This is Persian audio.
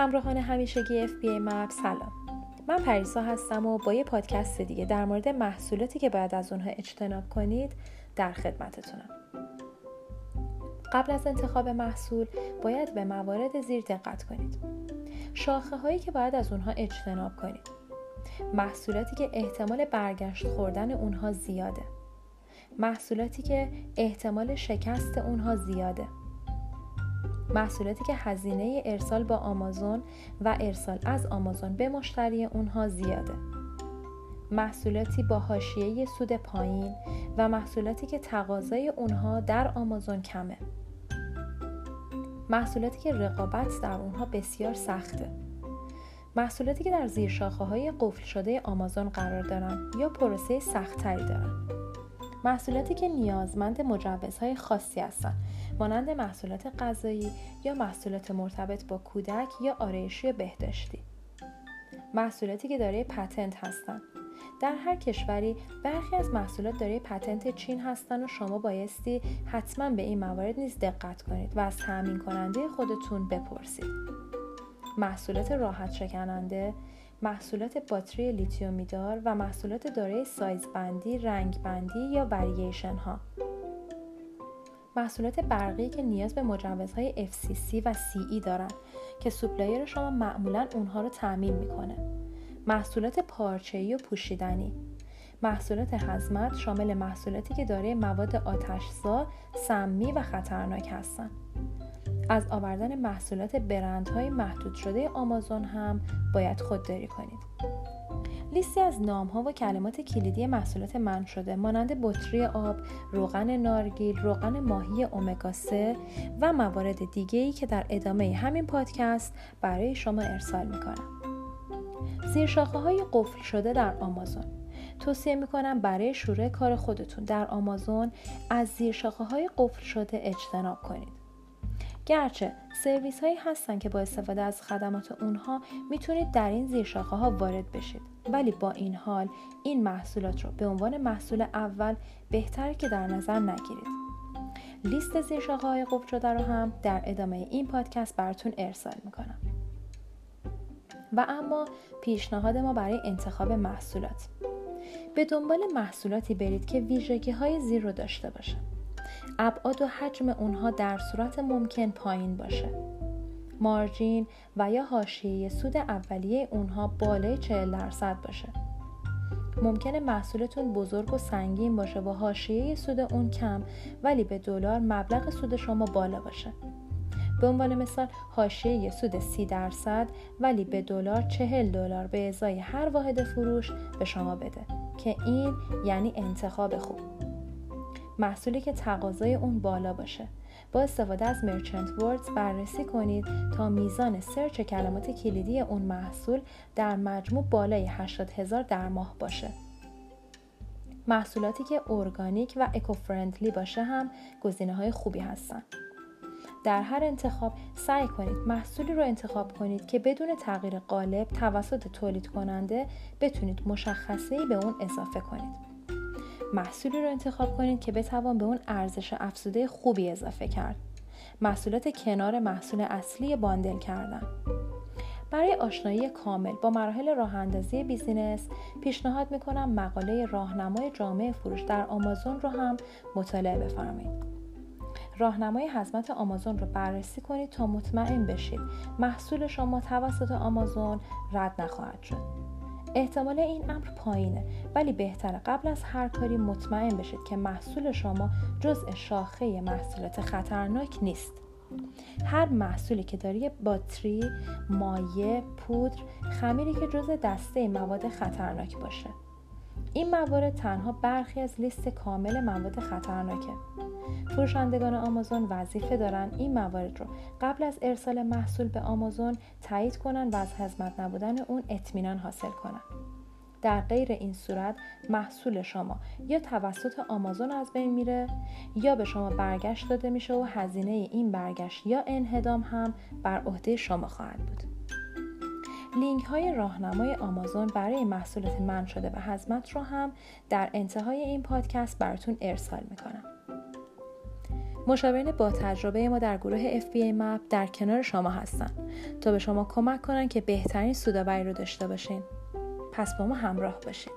همراهان همیشگی FBA مپ سلام. من پریسا هستم و با یه پادکست دیگه در مورد محصولاتی که باید از اونها اجتناب کنید در خدمتتونم. قبل از انتخاب محصول باید به موارد زیر دقت کنید. شاخه هایی که باید از اونها اجتناب کنید. محصولاتی که احتمال برگشت خوردن اونها زیاده. محصولاتی که احتمال شکست اونها زیاده. محصولاتی که هزینه ارسال با آمازون و ارسال از آمازون به مشتری اونها زیاده. محصولاتی با حاشیه سود پایین و محصولاتی که تقاضای اونها در آمازون کمه. محصولاتی که رقابت در اونها بسیار سخته. محصولاتی که در زیر شاخه های قفل شده آمازون قرار دارن یا پروسه سختتری دارن. محصولاتی که نیازمند مجوزهای خاصی هستند مانند محصولات غذایی یا محصولات مرتبط با کودک یا آرایشی بهداشتی. محصولاتی که دارای پتنت هستند در هر کشوری برخی از محصولات دارای پتنت چین هستند و شما بایستی حتما به این موارد نیز دقت کنید و از تأمین کننده خودتون بپرسید. محصولات راحت شکننده محصولات باتری لیتیومیدار و محصولات دارای سایز بندی، رنگ بندی یا ورییشن ها محصولات برقی که نیاز به مجوزهای FCC و CE دارند که سوپلایر شما معمولا اونها رو تعمین می‌کنه محصولات پارچه‌ای و پوشیدنی محصولات حزمت شامل محصولاتی که دارای مواد آتشزا، سمی و خطرناک هستند. از آوردن محصولات برندهای محدود شده آمازون هم باید خودداری کنید. لیستی از نام ها و کلمات کلیدی محصولات من شده مانند بطری آب، روغن نارگیل، روغن ماهی اومگا 3 و موارد دیگه که در ادامه همین پادکست برای شما ارسال می‌کنم. زیرشاخه های قفل شده در آمازون توصیه می‌کنم برای شروع کار خودتون در آمازون از زیرشاخه های قفل شده اجتناب کنید. گرچه سرویس هایی هستن که با استفاده از خدمات اونها می‌تونید در این زیرشاخه ها وارد بشید. ولی با این حال این محصولات رو به عنوان محصول اول بهتره که در نظر نگیرید. لیست زیرشاخه های قفل شده رو هم در ادامه این پادکست براتون ارسال می‌کنم. و اما پیشنهاد ما برای انتخاب محصولات. به دنبال محصولاتی برید که ویژگی های زیر رو داشته باشه ابعاد و حجم اونها در صورت ممکن پایین باشه. مارجین و یا حاشیه سود اولیه اونها بالای 40 درصد باشه. ممکنه محصولتون بزرگ و سنگین باشه و حاشیه سود اون کم ولی به دلار مبلغ سود شما بالا باشه. به عنوان مثال حاشیه سود 30 درصد ولی به دلار 40 دلار به ازای هر واحد فروش به شما بده که این یعنی انتخاب خوب. محصولی که تقاضای اون بالا باشه. با استفاده از مرچنت وردز بررسی کنید تا میزان سرچ کلمات کلیدی اون محصول در مجموع بالای 80 هزار در ماه باشه. محصولاتی که ارگانیک و اکو فرندلی باشه هم گزینه های خوبی هستن. در هر انتخاب سعی کنید محصولی رو انتخاب کنید که بدون تغییر قالب توسط تولید کننده بتونید مشخصه به اون اضافه کنید. محصولی رو انتخاب کنید که بتوان به اون ارزش افزوده خوبی اضافه کرد. محصولات کنار محصول اصلی باندل کردن. برای آشنایی کامل با مراحل راه اندازی بیزینس پیشنهاد می‌کنم مقاله راهنمای جامعه فروش در آمازون رو هم مطالعه بفرمایید. راهنمای حزمت آمازون رو بررسی کنید تا مطمئن بشید محصول شما توسط آمازون رد نخواهد شد. احتمال این امر پایینه. ولی بهتره قبل از هر کاری مطمئن بشید که محصول شما جزء شاخه محصولات خطرناک نیست. هر محصولی که داری باتری، مایع، پودر، خمیری که جزء دسته مواد خطرناک باشه. این موارد تنها برخی از لیست کامل مواد خطرناکه. فروشندگان آمازون وظیفه دارن این موارد رو قبل از ارسال محصول به آمازون تایید کنن و از حزمت نبودن اون اطمینان حاصل کنن. در غیر این صورت محصول شما یا توسط آمازون از بین میره یا به شما برگشت داده میشه و هزینه این برگشت یا انهدام هم بر عهده شما خواهد بود. لینک های راهنمای آمازون برای محصولات من شده و حزمت رو هم در انتهای این پادکست براتون ارسال می‌کنم. مشاورین با تجربه ما در گروه FBA مپ در کنار شما هستن. تا به شما کمک کنن که بهترین سوداوری رو داشته باشین. پس با ما همراه باشید.